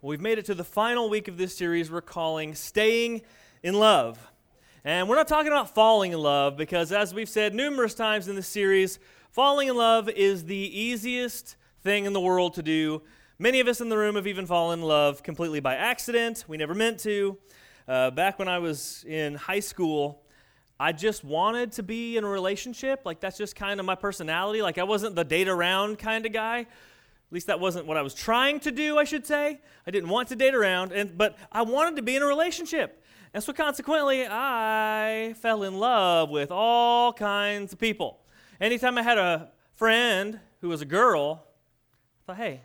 We've made it to the final week of this series we're calling Staying in Love. And we're not talking about falling in love because, as we've said numerous times in this series, falling in love is the easiest thing in the world to do. Many of us in the room have even fallen in love completely by accident. We never meant to. Uh, back when I was in high school, I just wanted to be in a relationship. Like, that's just kind of my personality. Like, I wasn't the date around kind of guy. At least that wasn't what I was trying to do, I should say. I didn't want to date around, and, but I wanted to be in a relationship. And so consequently, I fell in love with all kinds of people. Anytime I had a friend who was a girl, I thought, hey,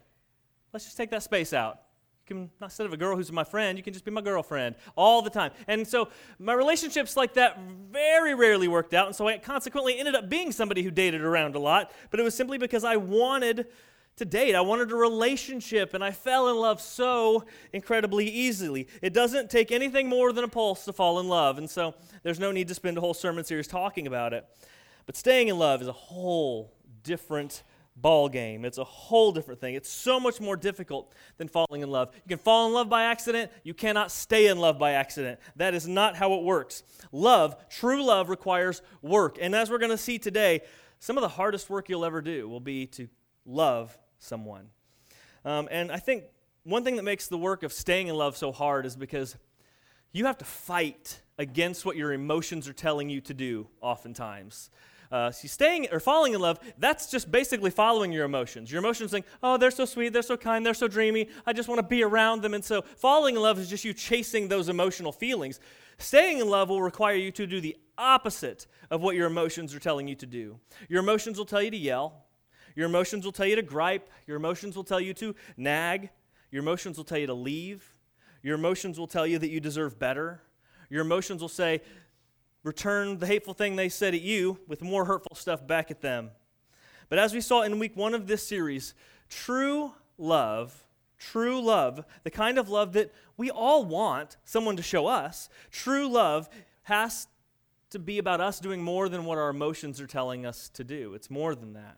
let's just take that space out. You can, instead of a girl who's my friend, you can just be my girlfriend all the time. And so my relationships like that very rarely worked out. And so I consequently ended up being somebody who dated around a lot. But it was simply because I wanted to date. I wanted a relationship, and I fell in love so incredibly easily. It doesn't take anything more than a pulse to fall in love, and so there's no need to spend a whole sermon series talking about it. But staying in love is a whole different ball game. It's a whole different thing. It's so much more difficult than falling in love. You can fall in love by accident, you cannot stay in love by accident. That is not how it works. Love, true love requires work. And as we're going to see today, some of the hardest work you'll ever do will be to love someone. Um, and I think one thing that makes the work of staying in love so hard is because you have to fight against what your emotions are telling you to do, oftentimes. Uh, see, staying or falling in love, that's just basically following your emotions. Your emotions saying, oh, they're so sweet, they're so kind, they're so dreamy, I just want to be around them. And so falling in love is just you chasing those emotional feelings. Staying in love will require you to do the opposite of what your emotions are telling you to do. Your emotions will tell you to yell, your emotions will tell you to gripe. Your emotions will tell you to nag. Your emotions will tell you to leave. Your emotions will tell you that you deserve better. Your emotions will say, return the hateful thing they said at you with more hurtful stuff back at them. But as we saw in week one of this series, true love, true love, the kind of love that we all want someone to show us, true love has to be about us doing more than what our emotions are telling us to do. It's more than that.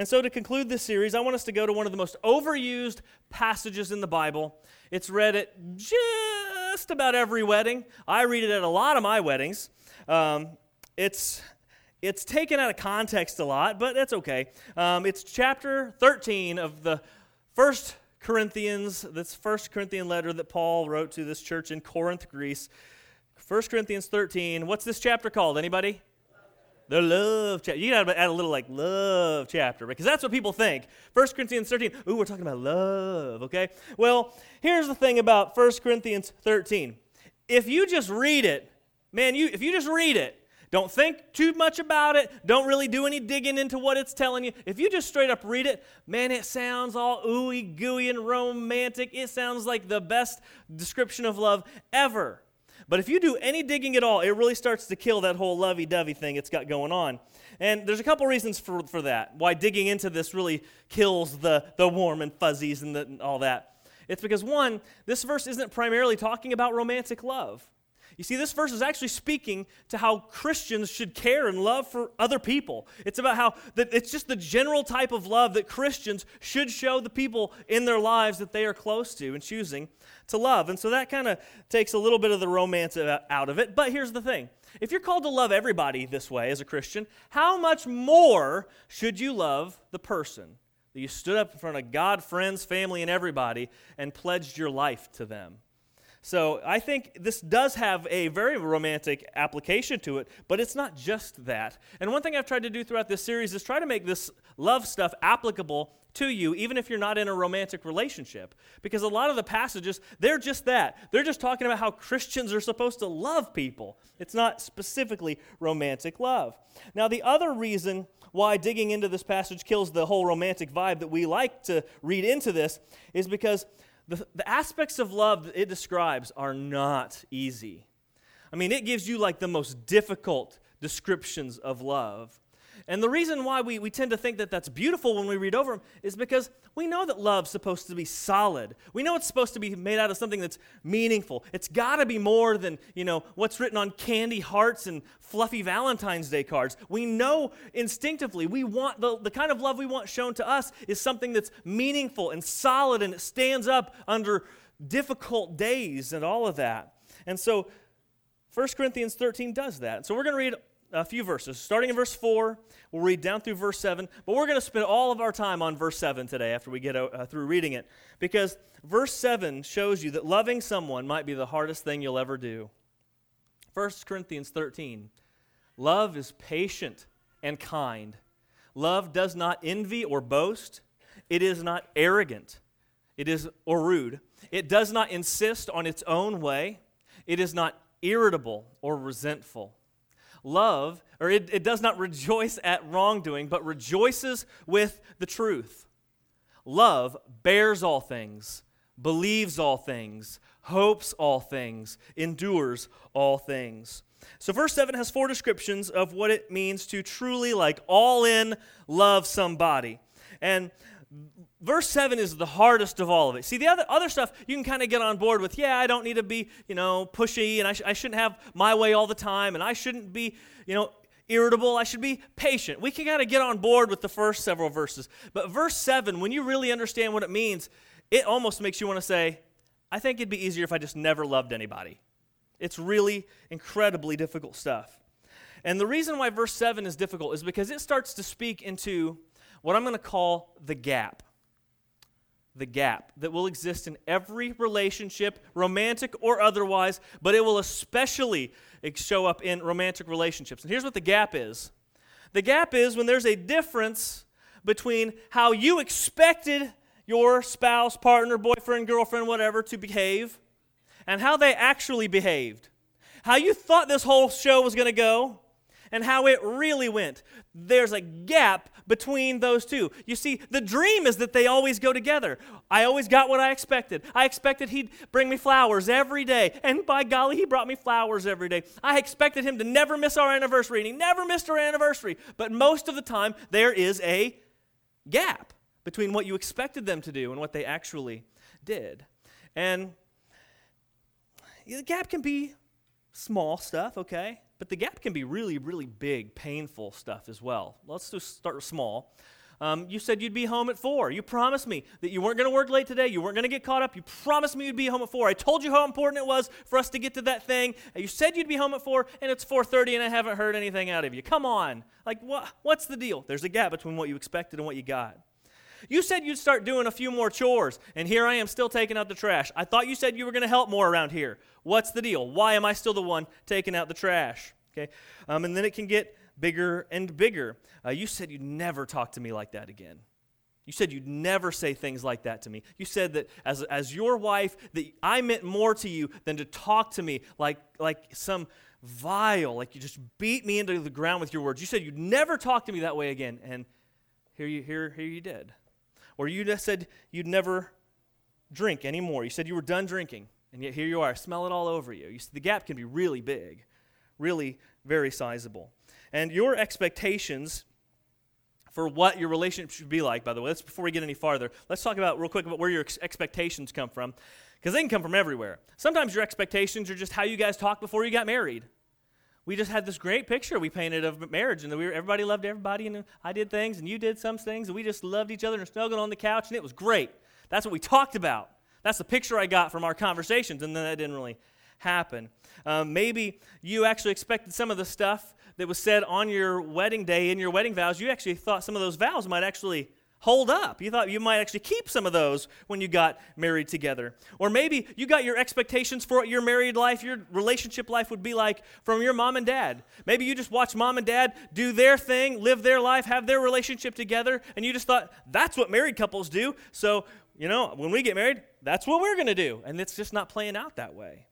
And so, to conclude this series, I want us to go to one of the most overused passages in the Bible. It's read at just about every wedding. I read it at a lot of my weddings. Um, it's it's taken out of context a lot, but that's okay. Um, it's chapter 13 of the first Corinthians, this first Corinthian letter that Paul wrote to this church in Corinth, Greece. 1 Corinthians 13. What's this chapter called? Anybody? The love chapter. You got to add a little like love chapter because that's what people think. 1 Corinthians 13, ooh, we're talking about love, okay? Well, here's the thing about 1 Corinthians 13. If you just read it, man, you if you just read it, don't think too much about it. Don't really do any digging into what it's telling you. If you just straight up read it, man, it sounds all ooey gooey and romantic. It sounds like the best description of love ever. But if you do any digging at all, it really starts to kill that whole lovey dovey thing it's got going on. And there's a couple reasons for, for that, why digging into this really kills the, the warm and fuzzies and, the, and all that. It's because, one, this verse isn't primarily talking about romantic love. You see, this verse is actually speaking to how Christians should care and love for other people. It's about how that it's just the general type of love that Christians should show the people in their lives that they are close to and choosing to love. And so that kind of takes a little bit of the romance out of it. But here's the thing if you're called to love everybody this way as a Christian, how much more should you love the person that you stood up in front of God, friends, family, and everybody and pledged your life to them? So I think this does have a very romantic application to it, but it's not just that. And one thing I've tried to do throughout this series is try to make this love stuff applicable to you, even if you're not in a romantic relationship. Because a lot of the passages, they're just that. They're just talking about how Christians are supposed to love people. It's not specifically romantic love. Now, the other reason why digging into this passage kills the whole romantic vibe that we like to read into this is because the, the aspects of love that it describes are not easy. I mean, it gives you like the most difficult descriptions of love. And the reason why we, we tend to think that that's beautiful when we read over them is because we know that love's supposed to be solid. We know it's supposed to be made out of something that's meaningful. It's got to be more than, you know, what's written on candy hearts and fluffy Valentine's Day cards. We know instinctively we want the, the kind of love we want shown to us is something that's meaningful and solid and it stands up under difficult days and all of that. And so 1 Corinthians 13 does that. So we're going to read a few verses. Starting in verse 4, we'll read down through verse 7, but we're going to spend all of our time on verse 7 today after we get uh, through reading it, because verse 7 shows you that loving someone might be the hardest thing you'll ever do. 1 Corinthians 13 Love is patient and kind. Love does not envy or boast. It is not arrogant. It is or rude. It does not insist on its own way. It is not irritable or resentful. Love, or it, it does not rejoice at wrongdoing, but rejoices with the truth. Love bears all things, believes all things, hopes all things, endures all things. So, verse 7 has four descriptions of what it means to truly, like, all in love somebody. And verse 7 is the hardest of all of it. See, the other, other stuff you can kind of get on board with. Yeah, I don't need to be, you know, pushy, and I, sh- I shouldn't have my way all the time, and I shouldn't be, you know, irritable. I should be patient. We can kind of get on board with the first several verses. But verse 7, when you really understand what it means, it almost makes you want to say, I think it'd be easier if I just never loved anybody. It's really incredibly difficult stuff. And the reason why verse 7 is difficult is because it starts to speak into what I'm going to call the gap the gap that will exist in every relationship, romantic or otherwise, but it will especially show up in romantic relationships. And here's what the gap is the gap is when there's a difference between how you expected your spouse, partner, boyfriend, girlfriend, whatever, to behave and how they actually behaved. How you thought this whole show was going to go and how it really went. There's a gap between those two. You see, the dream is that they always go together. I always got what I expected. I expected he'd bring me flowers every day, and by golly, he brought me flowers every day. I expected him to never miss our anniversary, and he never missed our anniversary. But most of the time, there is a gap between what you expected them to do and what they actually did. And the gap can be small stuff, okay? But the gap can be really, really big, painful stuff as well. Let's just start small. Um, you said you'd be home at four. You promised me that you weren't going to work late today. You weren't going to get caught up. You promised me you'd be home at four. I told you how important it was for us to get to that thing. You said you'd be home at four, and it's 4:30, and I haven't heard anything out of you. Come on, like what? What's the deal? There's a gap between what you expected and what you got. You said you'd start doing a few more chores, and here I am still taking out the trash. I thought you said you were going to help more around here. What's the deal? Why am I still the one taking out the trash? Okay, um, and then it can get bigger and bigger. Uh, you said you'd never talk to me like that again. You said you'd never say things like that to me. You said that as, as your wife, that I meant more to you than to talk to me like, like some vile, like you just beat me into the ground with your words. You said you'd never talk to me that way again, and here you, here, here you did. Or you just said you'd never drink anymore. You said you were done drinking, and yet here you are. Smell it all over you. You see, the gap can be really big, really very sizable. And your expectations for what your relationship should be like, by the way, let's before we get any farther, let's talk about real quick about where your ex- expectations come from. Because they can come from everywhere. Sometimes your expectations are just how you guys talked before you got married we just had this great picture we painted of marriage, and we were, everybody loved everybody, and I did things, and you did some things, and we just loved each other and snuggled on the couch, and it was great. That's what we talked about. That's the picture I got from our conversations, and then that didn't really happen. Um, maybe you actually expected some of the stuff that was said on your wedding day in your wedding vows. You actually thought some of those vows might actually hold up. You thought you might actually keep some of those when you got married together. Or maybe you got your expectations for what your married life, your relationship life would be like from your mom and dad. Maybe you just watched mom and dad do their thing, live their life, have their relationship together, and you just thought that's what married couples do. So, you know, when we get married, that's what we're going to do. And it's just not playing out that way.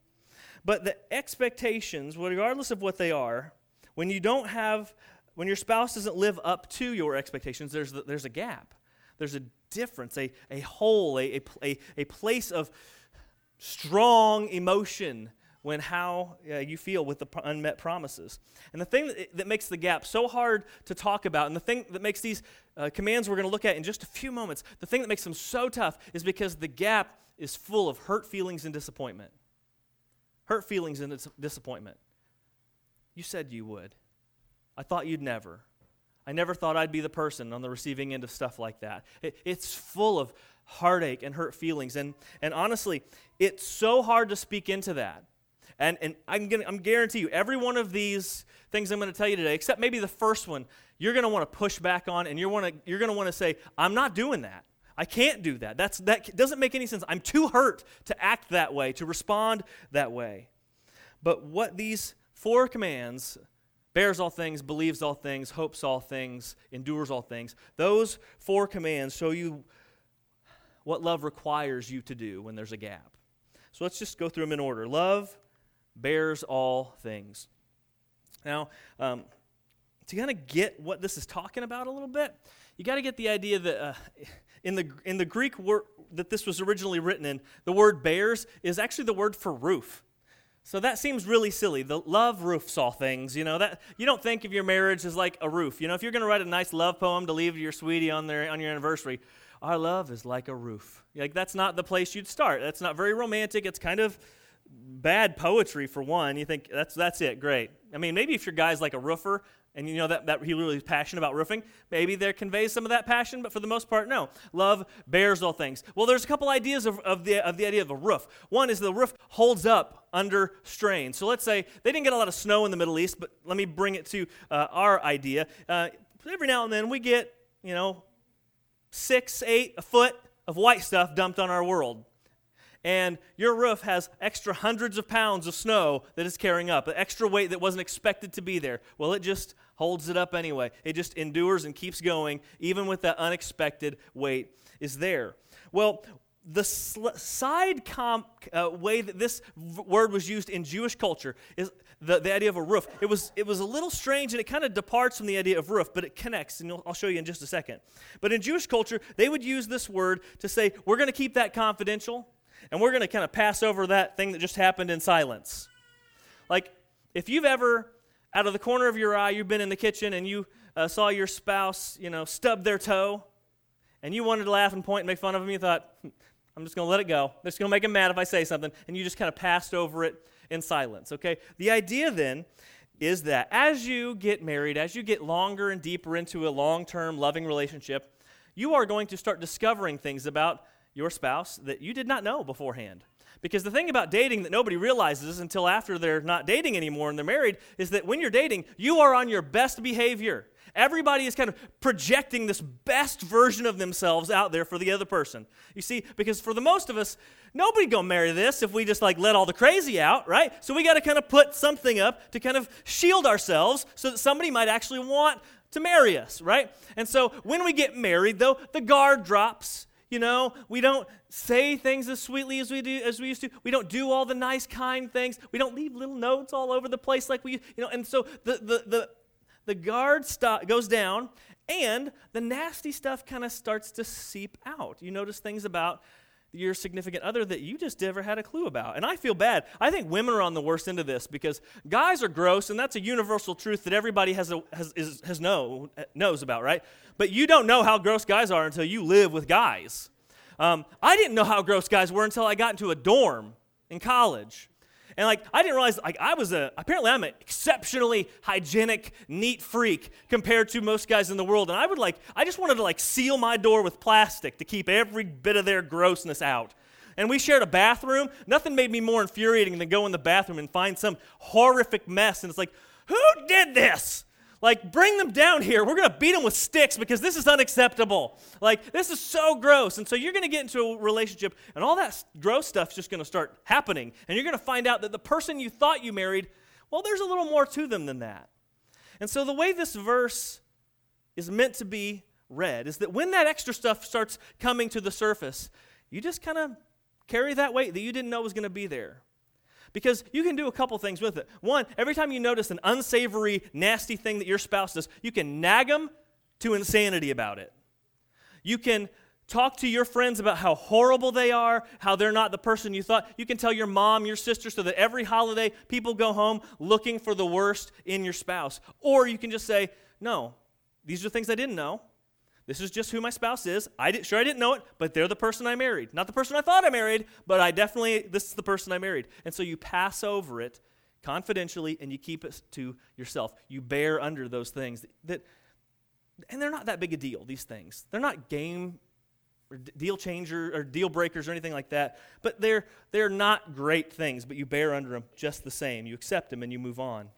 But the expectations, regardless of what they are, when you don't have when your spouse doesn't live up to your expectations, there's, there's a gap. There's a difference, a, a hole, a, a, a place of strong emotion when how uh, you feel with the unmet promises. And the thing that, that, makes the gap so hard to talk about, and the thing that makes these uh, commands we're going to look at in just a few moments, the thing that makes them so tough is because the gap is full of hurt feelings and disappointment. Hurt feelings and disappointment. You said you would. I thought you'd never. I never thought I'd be the person on the receiving end of stuff like that. It, it's full of heartache and hurt feelings. And, and honestly, it's so hard to speak into that. And, and I'm going I'm guarantee you, every one of these things I'm going to tell you today, except maybe the first one, you're going to want to push back on and you're, wanna, you're going to want to say, I'm not doing that. I can't do that. That's, that doesn't make any sense. I'm too hurt to act that way, to respond that way. But what these four commands bears all things, believes all things, hopes all things, endures all things those four commands show you what love requires you to do when there's a gap. So let's just go through them in order. Love bears all things. Now, um, to kind of get what this is talking about a little bit, you got to get the idea that uh, in the in the Greek word that this was originally written in, the word bears is actually the word for roof. So that seems really silly. The love roofs all things, you know. That you don't think of your marriage as like a roof. You know, if you're going to write a nice love poem to leave your sweetie on their on your anniversary, our love is like a roof. Like that's not the place you'd start. That's not very romantic. It's kind of bad poetry for one. You think that's that's it, great. I mean, maybe if your guy's like a roofer and you know that, that he really is passionate about roofing, maybe there conveys some of that passion, but for the most part, no. Love bears all things. Well, there's a couple ideas of, of, the, of the idea of a roof. One is the roof holds up under strain. So let's say they didn't get a lot of snow in the Middle East, but let me bring it to uh, our idea. Uh, every now and then we get, you know, six, eight, a foot of white stuff dumped on our world and your roof has extra hundreds of pounds of snow that it's carrying up, an extra weight that wasn't expected to be there. Well, it just holds it up anyway. It just endures and keeps going, even with that unexpected weight is there. Well, the sl- side com- uh, way that this v- word was used in Jewish culture is the, the idea of a roof. It was, it was a little strange and it kind of departs from the idea of roof, but it connects, and I'll show you in just a second. But in Jewish culture, they would use this word to say, we're going to keep that confidential and we're going to kind of pass over that thing that just happened in silence. Like, if you've ever, out of the corner of your eye, you've been in the kitchen and you uh, saw your spouse, you know, stub their toe, and you wanted to laugh and point and make fun of them, you thought, hmm, I'm just going to let it go. Just going to make him mad if I say something, and you just kind of passed over it in silence, okay? The idea then is that as you get married, as you get longer and deeper into a long term loving relationship, you are going to start discovering things about your spouse that you did not know beforehand. Because the thing about dating that nobody realizes until after they're not dating anymore and they're married is that when you're dating, you are on your best behavior. Everybody is kind of projecting this best version of themselves out there for the other person. You see, because for the most of us, nobody gonna marry this if we just like let all the crazy out, right? So we got to kind of put something up to kind of shield ourselves so that somebody might actually want to marry us, right? And so when we get married, though, the guard drops you know, we don't say things as sweetly as we do as we used to. We don't do all the nice, kind things. We don't leave little notes all over the place like we, you know. And so the the the, the guard stop, goes down, and the nasty stuff kind of starts to seep out. You notice things about your significant other that you just never had a clue about. And I feel bad. I think women are on the worst end of this because guys are gross, and that's a universal truth that everybody has, a, has, is, has know, knows about, right? But you don't know how gross guys are until you live with guys. Um, I didn't know how gross guys were until I got into a dorm in college. And like I didn't realize like I was a apparently I'm an exceptionally hygienic, neat freak compared to most guys in the world. And I would like I just wanted to like seal my door with plastic to keep every bit of their grossness out. And we shared a bathroom. Nothing made me more infuriating than go in the bathroom and find some horrific mess. And it's like, who did this? Like, bring them down here. We're going to beat them with sticks because this is unacceptable. Like, this is so gross. And so you're going to get into a relationship, and all that gross stuff's just going to start happening. And you're going to find out that the person you thought you married, well, there's a little more to them than that. And so the way this verse is meant to be read is that when that extra stuff starts coming to the surface, you just kind of carry that weight that you didn't know was going to be there. Because you can do a couple things with it. One, every time you notice an unsavory, nasty thing that your spouse does, you can nag them to insanity about it. You can Talk to your friends about how horrible they are, how they're not the person you thought. You can tell your mom, your sister, so that every holiday people go home looking for the worst in your spouse. Or you can just say, No, these are things I didn't know. This is just who my spouse is. I did, sure I didn't know it, but they're the person I married. Not the person I thought I married, but I definitely this is the person I married. And so you pass over it confidentially and you keep it to yourself. You bear under those things that, that and they're not that big a deal, these things. They're not game or deal changer or deal breakers or anything like that, but they're they're not great things, but you bear under them just the same. You accept them and you move on.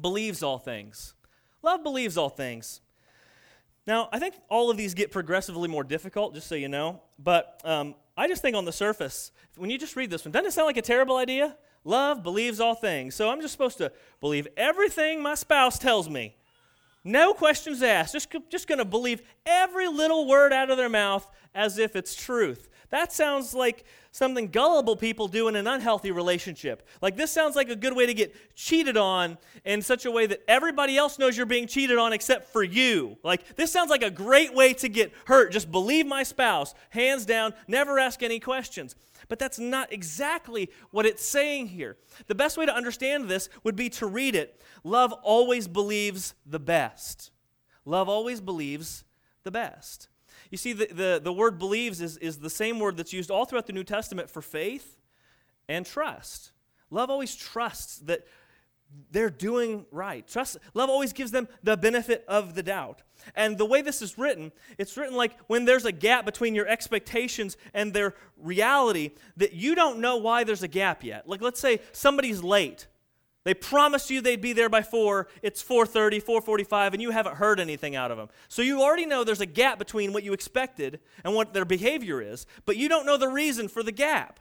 Believes all things. Love believes all things. Now, I think all of these get progressively more difficult, just so you know. But um, I just think on the surface, when you just read this one, doesn't it sound like a terrible idea? Love believes all things. So I'm just supposed to believe everything my spouse tells me. No questions asked. Just, just going to believe every little word out of their mouth as if it's truth. That sounds like something gullible people do in an unhealthy relationship. Like, this sounds like a good way to get cheated on in such a way that everybody else knows you're being cheated on except for you. Like, this sounds like a great way to get hurt. Just believe my spouse, hands down, never ask any questions. But that's not exactly what it's saying here. The best way to understand this would be to read it. Love always believes the best. Love always believes the best. You see, the, the, the word believes is, is the same word that's used all throughout the New Testament for faith and trust. Love always trusts that they're doing right. Trust, love always gives them the benefit of the doubt. And the way this is written, it's written like when there's a gap between your expectations and their reality that you don't know why there's a gap yet. Like let's say somebody's late they promised you they'd be there by 4. It's 4:30, 4:45 and you haven't heard anything out of them. So you already know there's a gap between what you expected and what their behavior is, but you don't know the reason for the gap.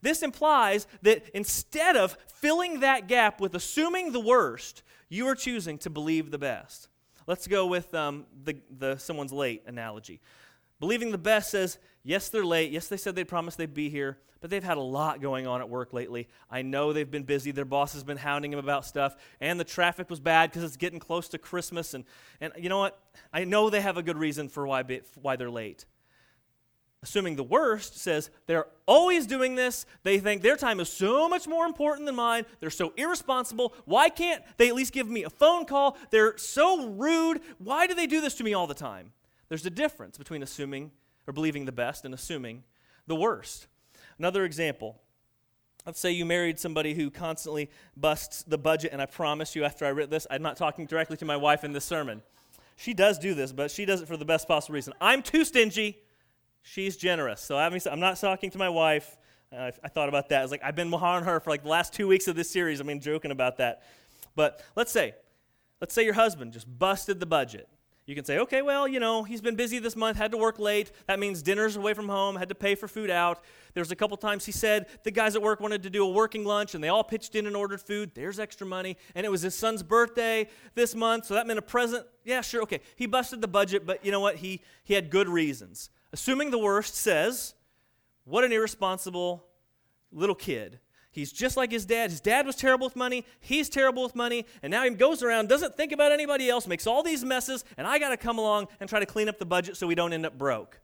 This implies that instead of filling that gap with assuming the worst, you are choosing to believe the best. Let's go with um, the, the someone's late analogy. Believing the best says, yes, they're late. Yes, they said they promised they'd be here, but they've had a lot going on at work lately. I know they've been busy. Their boss has been hounding them about stuff, and the traffic was bad because it's getting close to Christmas. And, and you know what? I know they have a good reason for why, why they're late. Assuming the worst says they're always doing this. They think their time is so much more important than mine. They're so irresponsible. Why can't they at least give me a phone call? They're so rude. Why do they do this to me all the time? There's a difference between assuming or believing the best and assuming the worst. Another example. Let's say you married somebody who constantly busts the budget, and I promise you, after I read this, I'm not talking directly to my wife in this sermon. She does do this, but she does it for the best possible reason. I'm too stingy. She's generous. So I'm not talking to my wife. I, I thought about that. I was like, I've been on her for like the last two weeks of this series. I mean, joking about that. But let's say, let's say your husband just busted the budget. You can say, okay, well, you know, he's been busy this month, had to work late. That means dinner's away from home, had to pay for food out. There's a couple times he said the guys at work wanted to do a working lunch and they all pitched in and ordered food. There's extra money. And it was his son's birthday this month, so that meant a present. Yeah, sure, okay. He busted the budget, but you know what? He, he had good reasons. Assuming the worst says, what an irresponsible little kid. He's just like his dad. His dad was terrible with money. He's terrible with money. And now he goes around, doesn't think about anybody else, makes all these messes, and I got to come along and try to clean up the budget so we don't end up broke.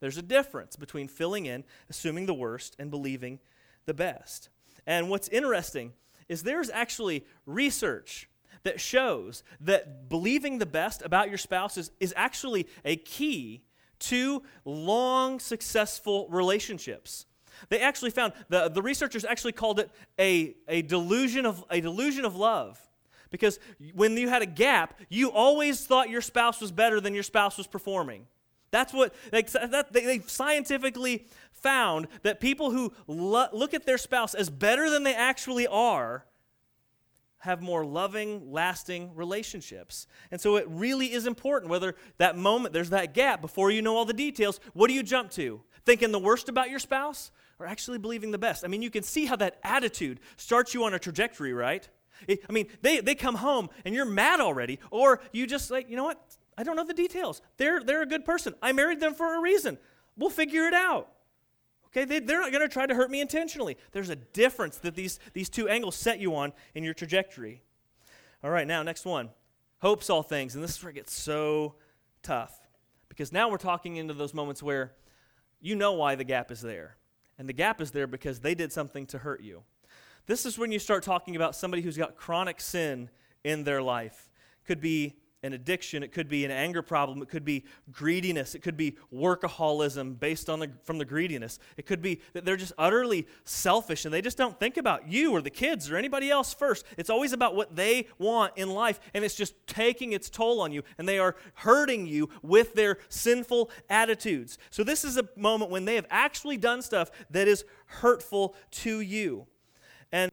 There's a difference between filling in, assuming the worst, and believing the best. And what's interesting is there's actually research that shows that believing the best about your spouse is, is actually a key to long, successful relationships. They actually found, the, the researchers actually called it a, a, delusion of, a delusion of love. Because when you had a gap, you always thought your spouse was better than your spouse was performing. That's what they, that, they, they scientifically found that people who lo- look at their spouse as better than they actually are have more loving, lasting relationships. And so it really is important whether that moment, there's that gap before you know all the details, what do you jump to? Thinking the worst about your spouse or actually believing the best? I mean, you can see how that attitude starts you on a trajectory, right? I mean, they, they come home and you're mad already, or you just like, you know what? I don't know the details. They're, they're a good person. I married them for a reason. We'll figure it out. Okay, they, they're not going to try to hurt me intentionally. There's a difference that these, these two angles set you on in your trajectory. All right, now, next one. Hopes all things. And this is where it gets so tough because now we're talking into those moments where you know why the gap is there. And the gap is there because they did something to hurt you. This is when you start talking about somebody who's got chronic sin in their life. Could be an addiction, it could be an anger problem, it could be greediness, it could be workaholism based on the from the greediness. It could be that they're just utterly selfish and they just don't think about you or the kids or anybody else first. It's always about what they want in life and it's just taking its toll on you and they are hurting you with their sinful attitudes. So this is a moment when they have actually done stuff that is hurtful to you. And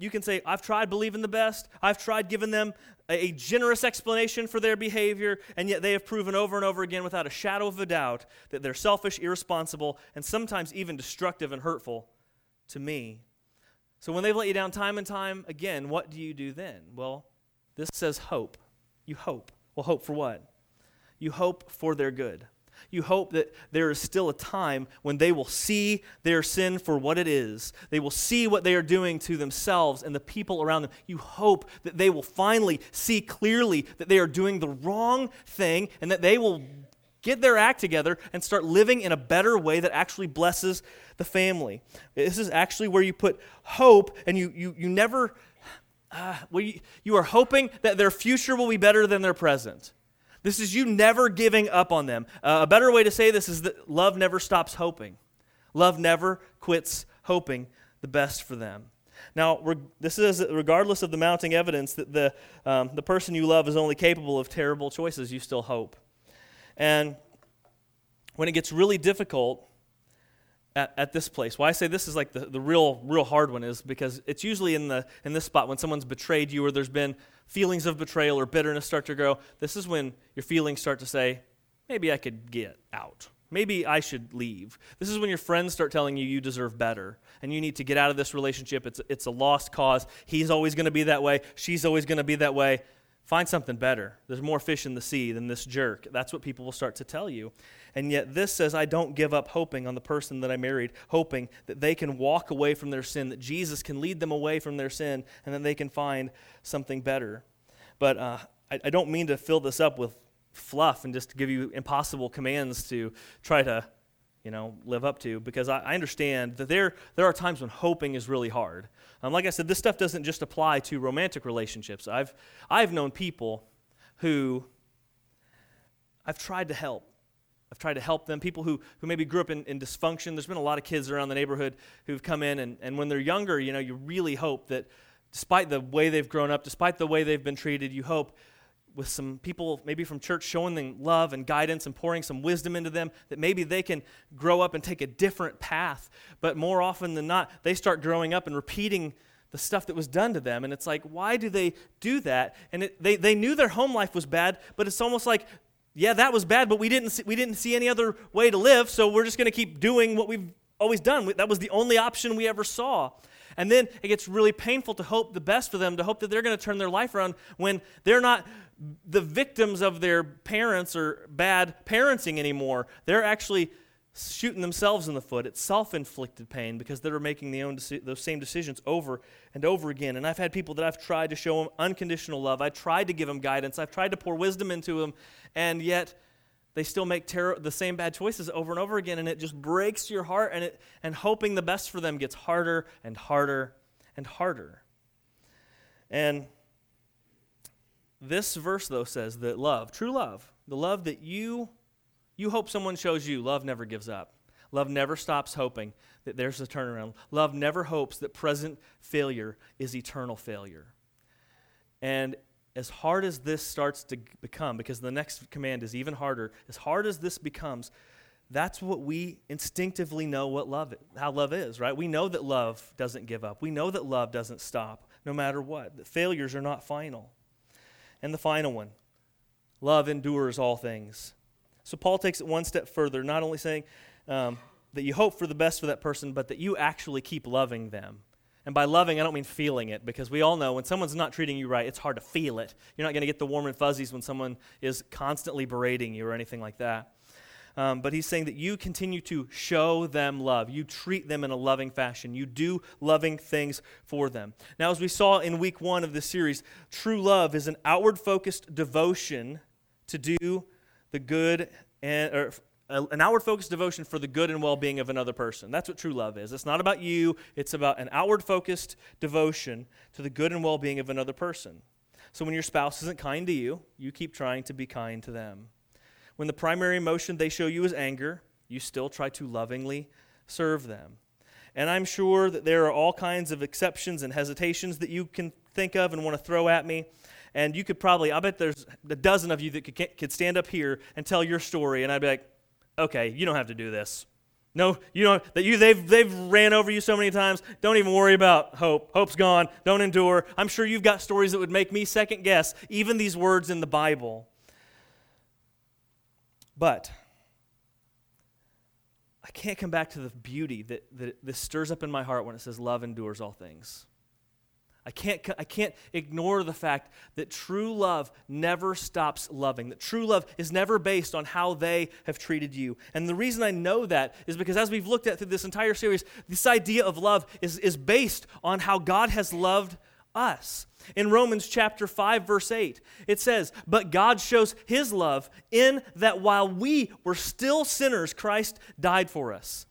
you can say, I've tried believing the best. I've tried giving them a generous explanation for their behavior, and yet they have proven over and over again without a shadow of a doubt that they're selfish, irresponsible, and sometimes even destructive and hurtful to me. So when they've let you down time and time again, what do you do then? Well, this says hope. You hope. Well, hope for what? You hope for their good you hope that there is still a time when they will see their sin for what it is. They will see what they are doing to themselves and the people around them. You hope that they will finally see clearly that they are doing the wrong thing and that they will get their act together and start living in a better way that actually blesses the family. This is actually where you put hope and you, you, you never, uh, well, you, you are hoping that their future will be better than their present. This is you never giving up on them. Uh, a better way to say this is that love never stops hoping. Love never quits hoping the best for them. Now, this is regardless of the mounting evidence that the, um, the person you love is only capable of terrible choices, you still hope. And when it gets really difficult, at, at this place. Why I say this is like the, the real, real hard one is because it's usually in, the, in this spot when someone's betrayed you or there's been feelings of betrayal or bitterness start to grow. This is when your feelings start to say, maybe I could get out. Maybe I should leave. This is when your friends start telling you you deserve better and you need to get out of this relationship. It's, it's a lost cause. He's always going to be that way. She's always going to be that way. Find something better. There's more fish in the sea than this jerk. That's what people will start to tell you. And yet, this says, I don't give up hoping on the person that I married, hoping that they can walk away from their sin, that Jesus can lead them away from their sin, and then they can find something better. But uh, I, I don't mean to fill this up with fluff and just give you impossible commands to try to you know, live up to because I, I, understand that there, there are times when hoping is really hard. Um, like I said, this stuff doesn't just apply to romantic relationships. I've, I've known people who I've tried to help. I've tried to help them, people who, who maybe grew up in, in dysfunction. There's been a lot of kids around the neighborhood who've come in, and, and when they're younger, you know, you really hope that despite the way they've grown up, despite the way they've been treated, you hope with some people maybe from church showing them love and guidance and pouring some wisdom into them that maybe they can grow up and take a different path. But more often than not, they start growing up and repeating the stuff that was done to them. And it's like, why do they do that? And it, they, they knew their home life was bad, but it's almost like, yeah, that was bad, but we didn't see, we didn't see any other way to live, so we're just going to keep doing what we've always done. That was the only option we ever saw. And then it gets really painful to hope the best for them, to hope that they're going to turn their life around when they're not the victims of their parents or bad parenting anymore. They're actually shooting themselves in the foot. It's self inflicted pain because they're making the own deci- those same decisions over and over again. And I've had people that I've tried to show them unconditional love. I tried to give them guidance. I've tried to pour wisdom into them, and yet they still make ter- the same bad choices over and over again. And it just breaks your heart, and, it, and hoping the best for them gets harder and harder and harder. And this verse, though, says that love, true love, the love that you you hope someone shows you, love never gives up. Love never stops hoping that there's a turnaround. Love never hopes that present failure is eternal failure. And as hard as this starts to become, because the next command is even harder, as hard as this becomes, that's what we instinctively know what love how love is, right? We know that love doesn't give up. We know that love doesn't stop no matter what. That failures are not final. And the final one love endures all things. So Paul takes it one step further, not only saying um, that you hope for the best for that person, but that you actually keep loving them. And by loving, I don't mean feeling it, because we all know when someone's not treating you right, it's hard to feel it. You're not going to get the warm and fuzzies when someone is constantly berating you or anything like that. Um, but he's saying that you continue to show them love. You treat them in a loving fashion. You do loving things for them. Now, as we saw in week one of this series, true love is an outward focused devotion to do the good and or an outward focused devotion for the good and well being of another person. That's what true love is. It's not about you, it's about an outward focused devotion to the good and well being of another person. So when your spouse isn't kind to you, you keep trying to be kind to them. When the primary emotion they show you is anger, you still try to lovingly serve them. And I'm sure that there are all kinds of exceptions and hesitations that you can think of and want to throw at me. And you could probably, I bet there's a dozen of you that could, could stand up here and tell your story, and I'd be like, okay, you don't have to do this. No, you don't that you they've they've ran over you so many times. Don't even worry about hope. Hope's gone. Don't endure. I'm sure you've got stories that would make me second guess even these words in the Bible. But I can't come back to the beauty that, that this stirs up in my heart when it says love endures all things. I can't, I can't ignore the fact that true love never stops loving, that true love is never based on how they have treated you. And the reason I know that is because as we've looked at through this entire series, this idea of love is, is based on how God has loved us. In Romans chapter 5 verse 8, it says, "But God shows his love in that while we were still sinners, Christ died for us."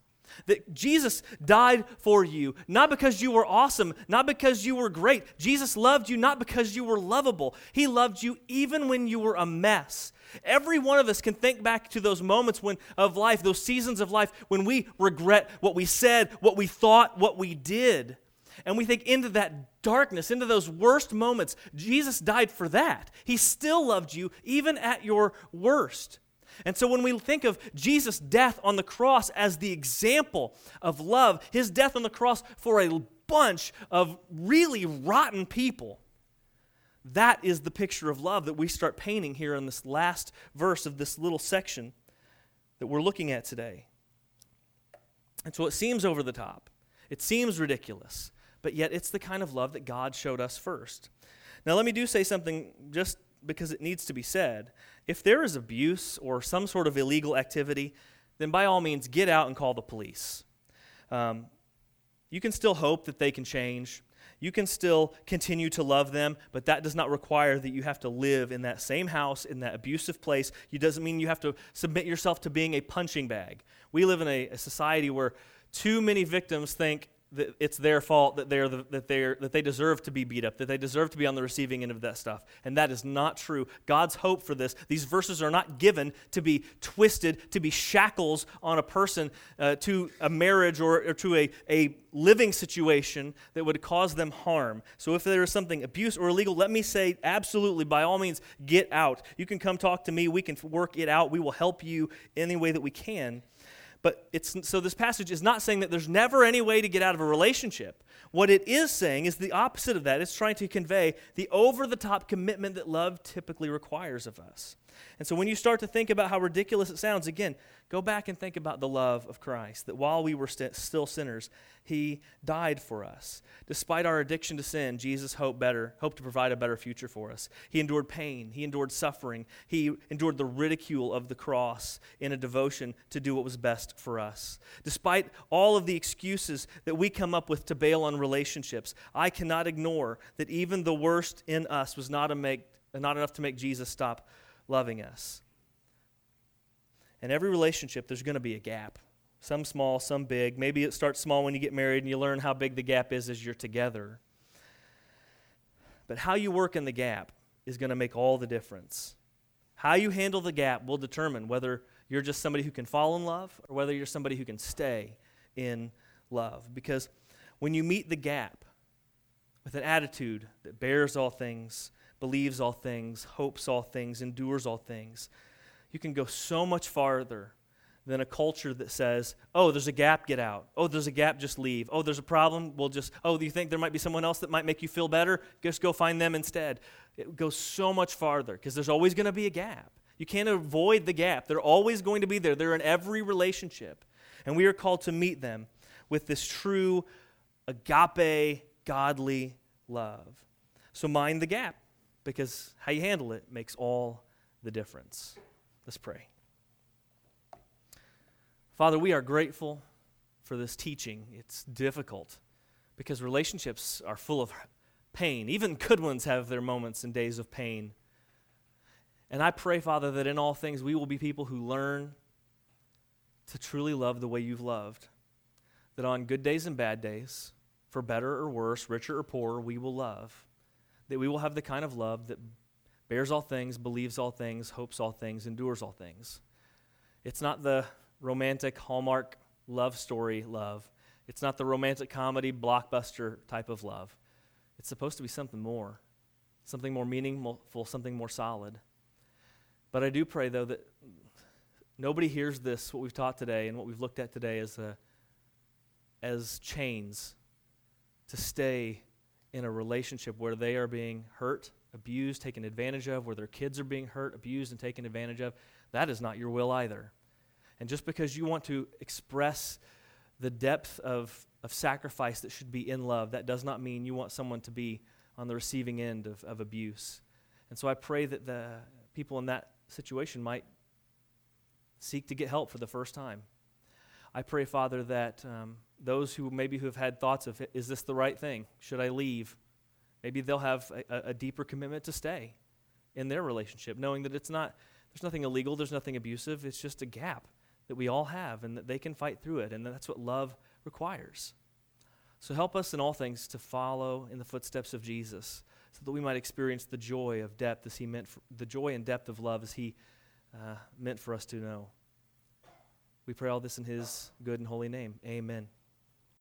that Jesus died for you, not because you were awesome, not because you were great. Jesus loved you not because you were lovable. He loved you even when you were a mess. Every one of us can think back to those moments when of life, those seasons of life when we regret what we said, what we thought, what we did. And we think into that darkness, into those worst moments, Jesus died for that. He still loved you even at your worst. And so when we think of Jesus' death on the cross as the example of love, his death on the cross for a bunch of really rotten people, that is the picture of love that we start painting here in this last verse of this little section that we're looking at today. And so it seems over the top, it seems ridiculous, but yet it's the kind of love that God showed us first. Now, let me do say something just because it needs to be said. If there is abuse or some sort of illegal activity, then by all means get out and call the police. Um, you can still hope that they can change. You can still continue to love them, but that does not require that you have to live in that same house, in that abusive place. It doesn't mean you have to submit yourself to being a punching bag. We live in a, a society where too many victims think that it's their fault that they're the, that they're that they deserve to be beat up that they deserve to be on the receiving end of that stuff. And that is not true. God's hope for this these verses are not given to be twisted to be shackles on a person uh, to a marriage or, or to a, a living situation that would cause them harm. So if there is something abuse or illegal let me say absolutely by all means get out. You can come talk to me. We can work it out. We will help you any way that we can but it's so this passage is not saying that there's never any way to get out of a relationship. What it is saying is the opposite of that. It's trying to convey the over the top commitment that love typically requires of us. And so when you start to think about how ridiculous it sounds, again, go back and think about the love of Christ, that while we were st- still sinners, he died for us. Despite our addiction to sin, Jesus hoped better, hoped to provide a better future for us. He endured pain, he endured suffering, he endured the ridicule of the cross in a devotion to do what was best for us. Despite all of the excuses that we come up with to bail on relationships, I cannot ignore that even the worst in us was not, make, not enough to make Jesus stop loving us. In every relationship, there's going to be a gap. Some small, some big. Maybe it starts small when you get married and you learn how big the gap is as you're together. But how you work in the gap is going to make all the difference. How you handle the gap will determine whether you're just somebody who can fall in love or whether you're somebody who can stay in love. Because when you meet the gap with an attitude that bears all things, believes all things, hopes all things, endures all things. You can go so much farther than a culture that says, oh, there's a gap, get out. Oh, there's a gap, just leave. Oh, there's a problem, we'll just, oh, do you think there might be someone else that might make you feel better? Just go find them instead. It goes so much farther because there's always going to be a gap. You can't avoid the gap. They're always going to be there. They're in every relationship. And we are called to meet them with this true agape, godly love. So mind the gap because how you handle it makes all the difference. Let's pray. Father, we are grateful for this teaching. It's difficult because relationships are full of pain. Even good ones have their moments and days of pain. And I pray, Father, that in all things we will be people who learn to truly love the way you've loved. That on good days and bad days, for better or worse, richer or poorer, we will love. That we will have the kind of love that bears all things, believes all things, hopes all things, endures all things. It's not the romantic Hallmark love story love. It's not the romantic comedy blockbuster type of love. It's supposed to be something more, something more meaningful, something more solid. But I do pray, though, that nobody hears this, what we've taught today and what we've looked at today, as, a, as chains to stay in a relationship where they are being hurt, abused, taken advantage of, where their kids are being hurt, abused, and taken advantage of. That is not your will either. And just because you want to express the depth of, of sacrifice that should be in love, that does not mean you want someone to be on the receiving end of, of abuse. And so I pray that the people in that situation might seek to get help for the first time. I pray, Father, that um, those who maybe who have had thoughts of, is this the right thing? Should I leave? Maybe they'll have a, a deeper commitment to stay in their relationship, knowing that it's not, there's nothing illegal, there's nothing abusive, it's just a gap that we all have and that they can fight through it, and that's what love requires. So help us in all things to follow in the footsteps of Jesus so that we might experience the joy of depth as he meant for, the joy and depth of love as he uh, meant for us to know. We pray all this in his good and holy name. Amen.